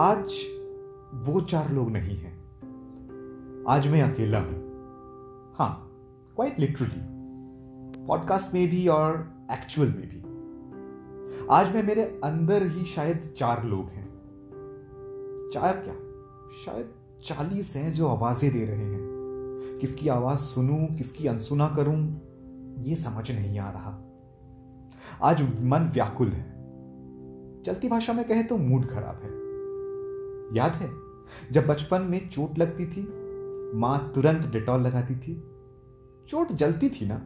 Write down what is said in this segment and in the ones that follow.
आज वो चार लोग नहीं हैं। आज मैं अकेला हूँ। हाँ क्वाइट लिटरली पॉडकास्ट में भी और एक्चुअल में भी। आज मैं मेरे अंदर ही शायद चार लोग हैं। चार क्या? शायद चालीस हैं जो आवाज़ें दे रहे हैं। किसकी आवाज़ सुनूं, किसकी अनसुना करूँ, ये समझ नहीं आ रहा। आज मन व्याकुल है। चलती भाषा में कहे तो मूड खराब है। याद है, जब बचपन में चोट लगती थी, माँ तुरंत डिटॉल लगाती थी। चोट जलती थी ना,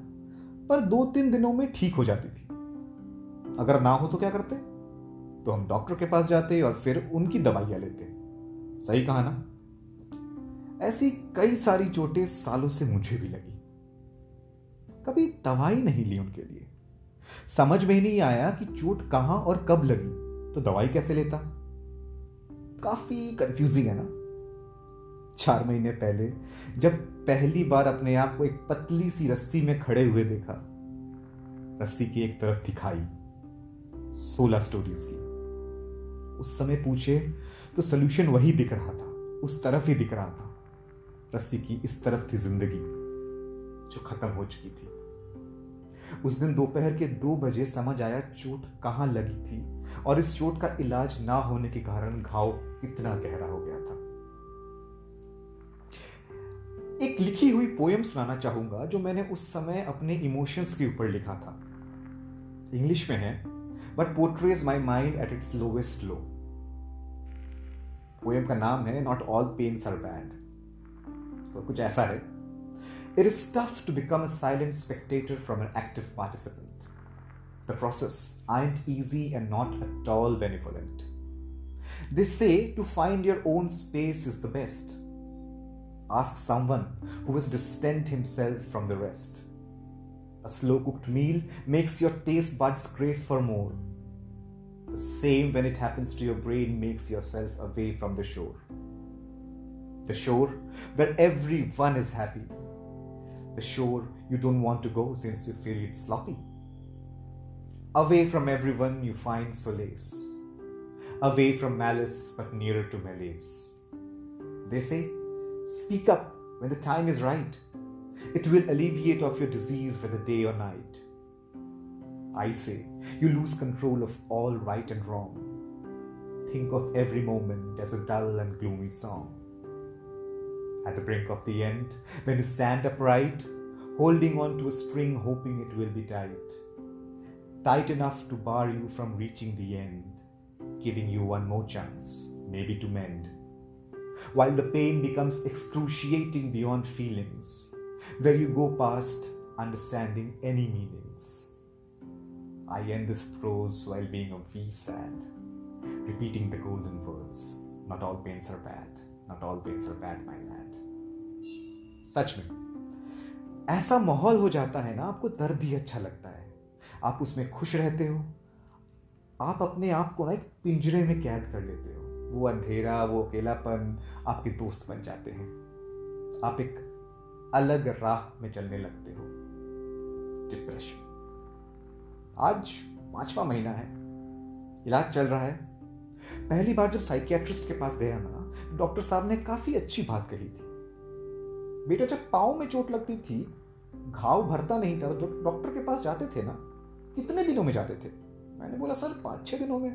पर दो तीन दिनों में ठीक हो जाती थी। अगर ना हो तो क्या करते? तो हम डॉक्टर के पास जाते और फिर उनकी दवाइयाँ लेते। सही कहा ना? ऐसी कई सारी चोटें सालों से मुझे भी लगी। कभी दवाई नहीं ली उनके लिए। समझ में ही नहीं आया कि चोट कहाँ और कब लगी तो दवाई कैसे लेता? काफ़ी कंफ्यूजिंग है ना। चार महीने पहले, जब पहली बार अपने आप को एक पतली सी रस्सी में खड़े हुए देखा, रस्सी की एक तरफ़ दिखाई, सोलह स्टोरीज की। उस समय पूछे तो सोल्यूशन वही दिख रहा था, उस तरफ़ ही दिख रहा था। रस्सी की इस तरफ़ थी ज़िंदगी, जो खत्म हो चुकी थी। उस दिन दोपहर के दो बजे समझ आया चोट कहाँ लगी थी, और इस चोट का इलाज ना होने के कारण घाव कितना गहरा हो गया था। एक लिखी हुई पोएम सुनाना चाहूँगा, जो मैंने उस समय अपने इमोशंस के ऊपर लिखा था। इंग्लिश में है but portrays my mind at its lowest low poem का नाम है not all pains are bad तो कुछ ऐसा है। It is tough to become a silent spectator from an active participant. The process ain't easy and not at all benevolent. They say to find your own space is the best. Ask someone who has distanced himself from the rest. A slow cooked meal makes your taste buds crave for more. The same when it happens to your brain makes yourself away from the shore. The shore where everyone is happy the shore you don't want to go since you feel it's sloppy. Away from everyone, you find solace. Away from malice, but nearer to malaise. They say, speak up when the time is right. It will alleviate of your disease whether day or night. I say, you lose control of all right and wrong. Think of every moment as a dull and gloomy song at the brink of the end, when you stand upright, holding on to a string hoping it will be tight, tight enough to bar you from reaching the end, giving you one more chance, maybe to mend. While the pain becomes excruciating beyond feelings, where you go past understanding any meanings. I end this prose while being a wee sad, repeating the golden words. Not all pains are bad, not all pains are bad, my lad. सच में ऐसा माहौल हो जाता है ना आपको दर्द ही अच्छा लगता है आप उसमें खुश रहते हो आप अपने आप को ना एक पिंजरे में कैद कर लेते हो। वो अंधेरा, वो अकेलापन आपके दोस्त बन जाते हैं। आप एक अलग राह में चलने लगते हो। डिप्रेशन आज पांचवा महीना है। इलाज चल रहा है। पहली बार जब साइकियाट्रिस्ट के पास गया ना डॉक्टर साहब ने काफ़ी अच्छी बात कही थी। बेटा, जब पाँव में चोट लगती थी, घाव भरता नहीं था जो डॉक्टर के पास जाते थे ना, कितने दिनों में जाते थे? मैंने बोला, सर, पाँच छः दिनों में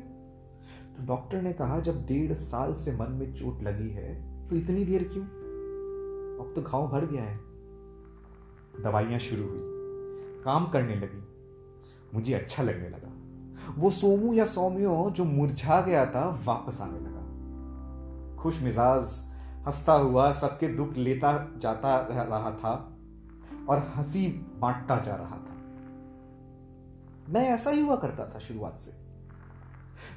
तो डॉक्टर ने कहा, जब डेढ़ साल से मन में चोट लगी है तो इतनी देर क्यों? अब तो घाव भर गया है। दवाइयाँ शुरू हुई। काम करने लगी। मुझे अच्छा लगने लगा। वो सोमू या सौम्यो जो मुरझा गया था, वापस आने लगा। खुश मिजाज, हंसता हुआ, सबके दुख लेता जाता रहा था और हँसी बांटता जा रहा था। मैं ऐसा ही हुआ करता था शुरुआत से।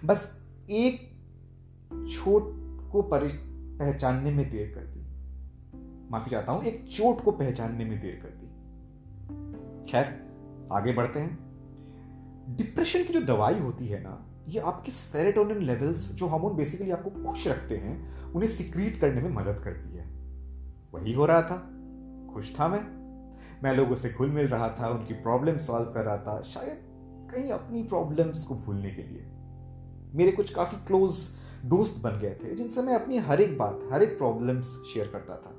बस एक छोट को पहचानने में देर कर दी। माफ़ी चाहता हूँ, एक चोट को पहचानने में देर कर दी। खैर, आगे बढ़ते हैं। डिप्रेशन की जो दवाई होती है ना, ये आपके सेरेटोनिन लेवल्स, जो हार्मोन बेसिकली आपको खुश रखते हैं, उन्हें सिक्रीट करने में मदद करती है। वही हो रहा था। खुश था मैं। मैं लोगों से घुल मिल रहा था, उनकी प्रॉब्लम सॉल्व कर रहा था। शायद कहीं अपनी प्रॉब्लम्स को भूलने के लिए। मेरे कुछ काफ़ी क्लोज दोस्त बन गए थे, जिनसे मैं अपनी हर एक बात, हर एक प्रॉब्लम्स शेयर करता था।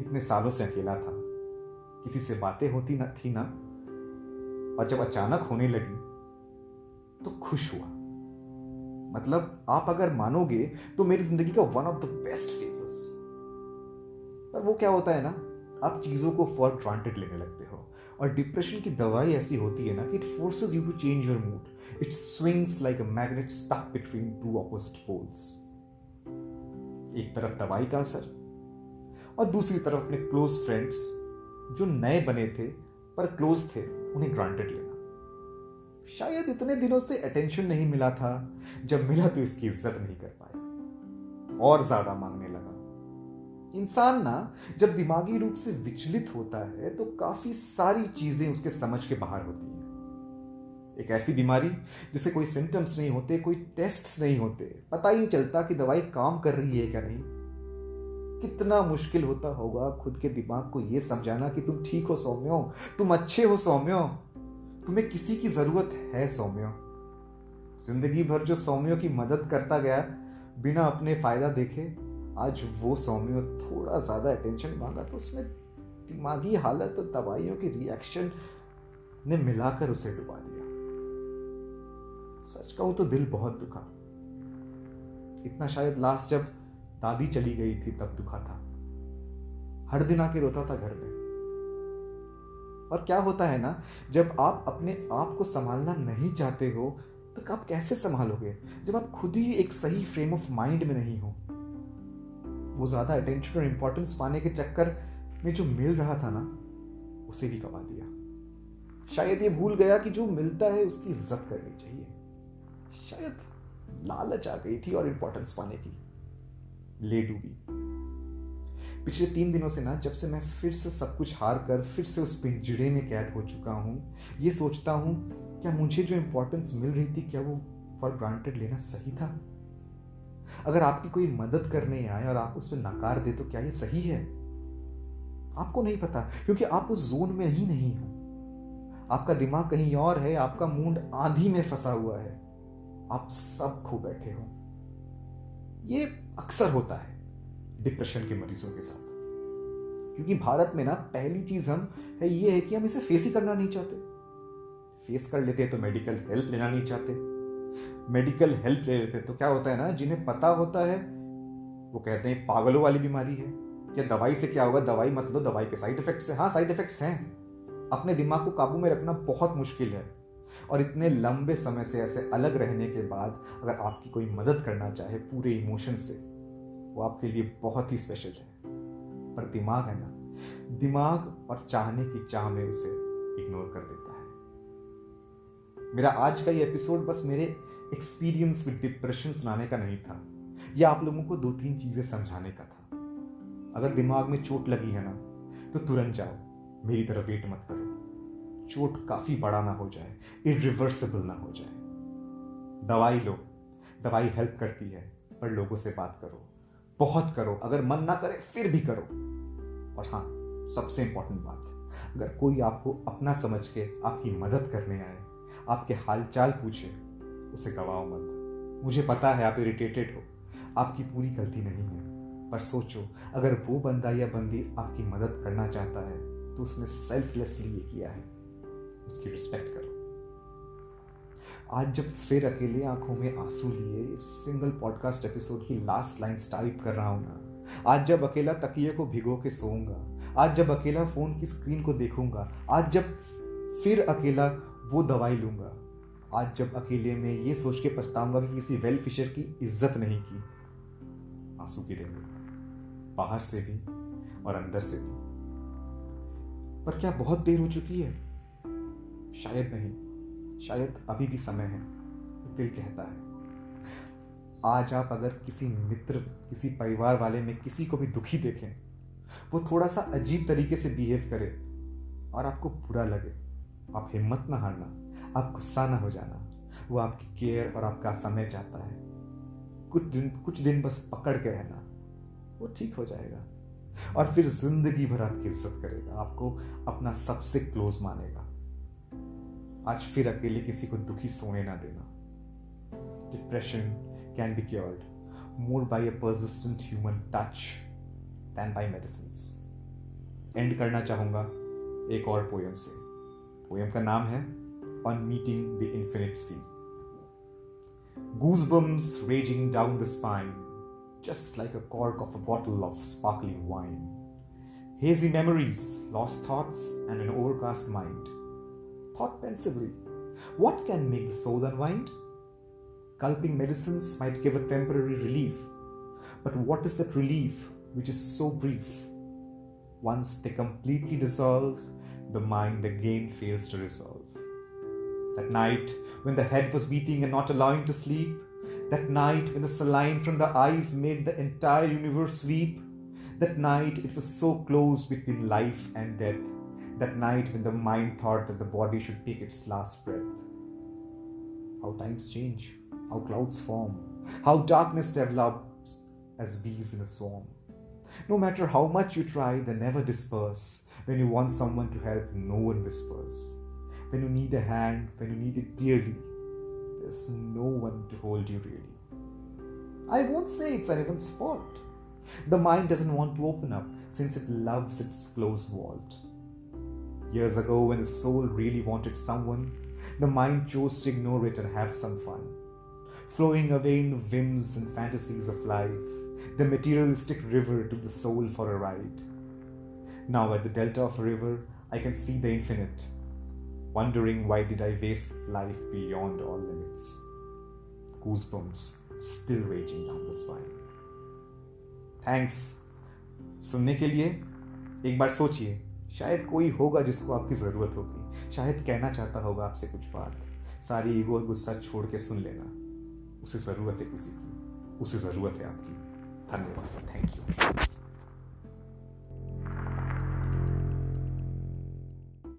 इतने सालों से अकेला था। किसी से बातें होती ना, थी ना। और जब अचानक होने लगी तो खुश हुआ। मतलब आप अगर मानोगे तो मेरी ज़िंदगी का one of the best phases पर वो क्या होता है ना? आप चीज़ों को फॉर ग्रांटेड लेने लगते हो। और डिप्रेशन की दवाई ऐसी होती है ना कि it forces you to change your mood it swings like a magnet stuck between two opposite poles एक तरफ़ दवाई का असर, और दूसरी तरफ़ अपने क्लोज फ्रेंड्स जो नए बने थे, पर क्लोज थे, उन्हें ग्रांटेड लेना। शायद इतने दिनों से अटेंशन नहीं मिला था, जब मिला तो इसकी इज़्ज़त नहीं कर पाया। और ज़्यादा मांगने इंसान ना जब दिमागी रूप से विचलित होता है तो काफ़ी सारी चीज़ें उसके समझ के बाहर होती हैं। एक ऐसी बीमारी जिसे कोई सिम्टम्स नहीं होते, कोई टेस्ट नहीं होते। पता ही नहीं चलता कि दवाई काम कर रही है क्या नहीं। कितना मुश्किल होता होगा खुद के दिमाग को यह समझाना कि तुम ठीक हो, सौम्यो तुम अच्छे हो, सौम्यो तुम्हें किसी की ज़रूरत है, सौम्यो ज़िंदगी भर जो सौम्यो की मदद करता गया, बिना अपने फ़ायदा देखे आज वो सौम्यो थोड़ा ज़्यादा अटेंशन मांगा तो उसमें दिमागी हालत और दवाइयों के रिएक्शन ने मिलाकर उसे डुबा दिया। सच कहूँ तो दिल बहुत दुखा। इतना शायद लास्ट जब दादी चली गई थी, तब दुखा था। हर दिन आके रोता था घर में। और क्या होता है ना, जब आप अपने आप को संभालना नहीं चाहते हो तो आप कैसे संभालोगे? जब आप खुद ही एक सही फ्रेम ऑफ़ माइंड में नहीं हो वो ज़्यादा अटेंशन और इंपॉर्टेंस पाने के चक्कर में जो मिल रहा था ना, उसे भी गवा दिया। शायद ये भूल गया कि जो मिलता है उसकी इज़्ज़त करनी चाहिए। शायद लालच आ गई थी और इंपॉर्टेंस पाने की। ले डूबी पिछले तीन दिनों से ना, जब से मैं फिर से सब कुछ हार कर, फिर से उस पिंजड़े में कैद हो चुका हूँ, ये सोचता हूँ, क्या मुझे जो इंपॉर्टेंस मिल रही थी, क्या वो फॉर ग्रांटेड लेना सही था? अगर आपकी कोई मदद करने आए और आप उसमें नकार दे तो क्या ये सही है? आपको नहीं पता, क्योंकि आप उस जोन में ही नहीं हो। आपका दिमाग कहीं और है, आपका मूड आंधी में फंसा हुआ है। आप सब खो बैठे हो। ये अक्सर होता है डिप्रेशन के मरीजों के साथ। क्योंकि भारत में ना, पहली चीज़ हम, है ये है कि हम इसे फेस ही करना नहीं चाहते। फेस कर लेते हैं तो मेडिकल हेल्प लेना नहीं चाहते। मेडिकल हेल्प ले लेते तो क्या होता है ना, जिन्हें पता होता है, वो कहते हैं, पागलों वाली बीमारी है। या दवाई से क्या होगा? दवाई मत लो, दवाई के साइड इफेक्ट्स है। हाँ साइड इफेक्ट्स हैं। अपने दिमाग को काबू में रखना बहुत मुश्किल है। और इतने लंबे समय से ऐसे अलग रहने के बाद अगर आपकी कोई मदद करना चाहे पूरे इमोशन से, वो आपके लिए बहुत ही स्पेशल है। पर दिमाग है ना, दिमाग और चाहने की चाह में उसे इग्नोर कर देता है। मेरा आज का ये एपिसोड बस मेरे एक्सपीरियंस विद डिप्रेशन सुनाने का नहीं था। यह आप लोगों को दो तीन चीज़ें समझाने का था। अगर दिमाग में चोट लगी है ना तो तुरंत जाओ, मेरी तरफ़ वेट मत करो। चोट काफ़ी बड़ा ना हो जाए इरिवर्सिबल ना हो जाए। दवाई लो, दवाई हेल्प करती है, पर लोगों से बात करो। बहुत करो, अगर मन ना करे, फिर भी करो। और हाँ सबसे इंपॉर्टेंट बात, अगर कोई आपको अपना समझ के आपकी मदद करने आए आपके हालचाल पूछे, उसे गवाओ मत। मुझे पता है आप इरिटेटेड हो। आपकी पूरी गलती नहीं है। पर सोचो, अगर वो बंदा या बंदी आपकी मदद करना चाहता है तो उसने सेल्फलेसली ये किया है। उसकी रिस्पेक्ट करो। आज जब फिर अकेले आँखों में आँसू लिए सिंगल पॉडकास्ट एपिसोड की लास्ट लाइन टाइप कर रहा हूँ ना। आज जब अकेला तकिए को भिगो के सोऊँगा, आज जब अकेला फ़ोन की स्क्रीन को देखूँगा, आज जब फिर अकेला वो दवाई लूँगा। आज जब अकेले में ये सोच के पछताऊँगा कि किसी वेल फिशर की इज़्ज़त नहीं की, आँसू गिरेंगे, बाहर से भी और अंदर से भी। पर क्या बहुत देर हो चुकी है? शायद नहीं, शायद अभी भी समय है, दिल कहता है। आज आप अगर किसी मित्र, किसी परिवार वाले में किसी को भी दुखी देखें, वो थोड़ा सा अजीब तरीके से बिहेव करे और आपको बुरा लगे। आप हिम्मत ना हारना, आप गुस्सा ना हो जाना, वो आपकी केयर और आपका समय चाहता है। कुछ दिन कुछ दिन बस पकड़ के रहना, वो ठीक हो जाएगा। और फिर ज़िंदगी भर आपकी इज़्ज़त करेगा, आपको अपना सबसे क्लोज मानेगा। आज फिर अकेले किसी को दुखी सोने ना देना। Depression can be cured more by a persistent human touch than by medicines. End करना चाहूँगा एक और पोयम से। पोयम का नाम है On Meeting the Infinite Sea. Goosebumps raging down the spine, just like a cork of a bottle of sparkling wine. Hazy memories, lost thoughts, and an overcast mind. Thought pensively, what can make the soul unwind? Gulping medicines might give a temporary relief, but what is that relief which is so brief? Once they completely dissolve, the mind again fails to resolve. That night, when the head was beating and not allowing to sleep, that night when the saline from the eyes made the entire universe weep, that night it was so close between life and death, that night when the mind thought that the body should take its last breath. How times change, how clouds form, how darkness develops as bees in a swarm. No matter how much you try, they never disperse. When you want someone to help, no one whispers. When you need a hand, when you need it dearly, there's no one to hold you really. I won't say it's anyone's fault. The mind doesn't want to open up since it loves its closed vault. Years ago, when the soul really wanted someone, the mind chose to ignore it and have some fun. Flowing away in the whims and fantasies of life, the materialistic river took the soul for a ride. Now, at the delta of a river, I can see the infinite, wondering why did I waste life beyond all limits. Goosebumps still raging down the spine. Thanks सुनने के लिए एक बार सोचिए शायद कोई होगा जिसको आपकी ज़रूरत होगी शायद कहना चाहता होगा आपसे कुछ बात सारी ईगो और गुस्सा छोड़ के सुन लेना उसे ज़रूरत है किसी की उसे ज़रूरत है आपकी धन्यवाद थैंक यू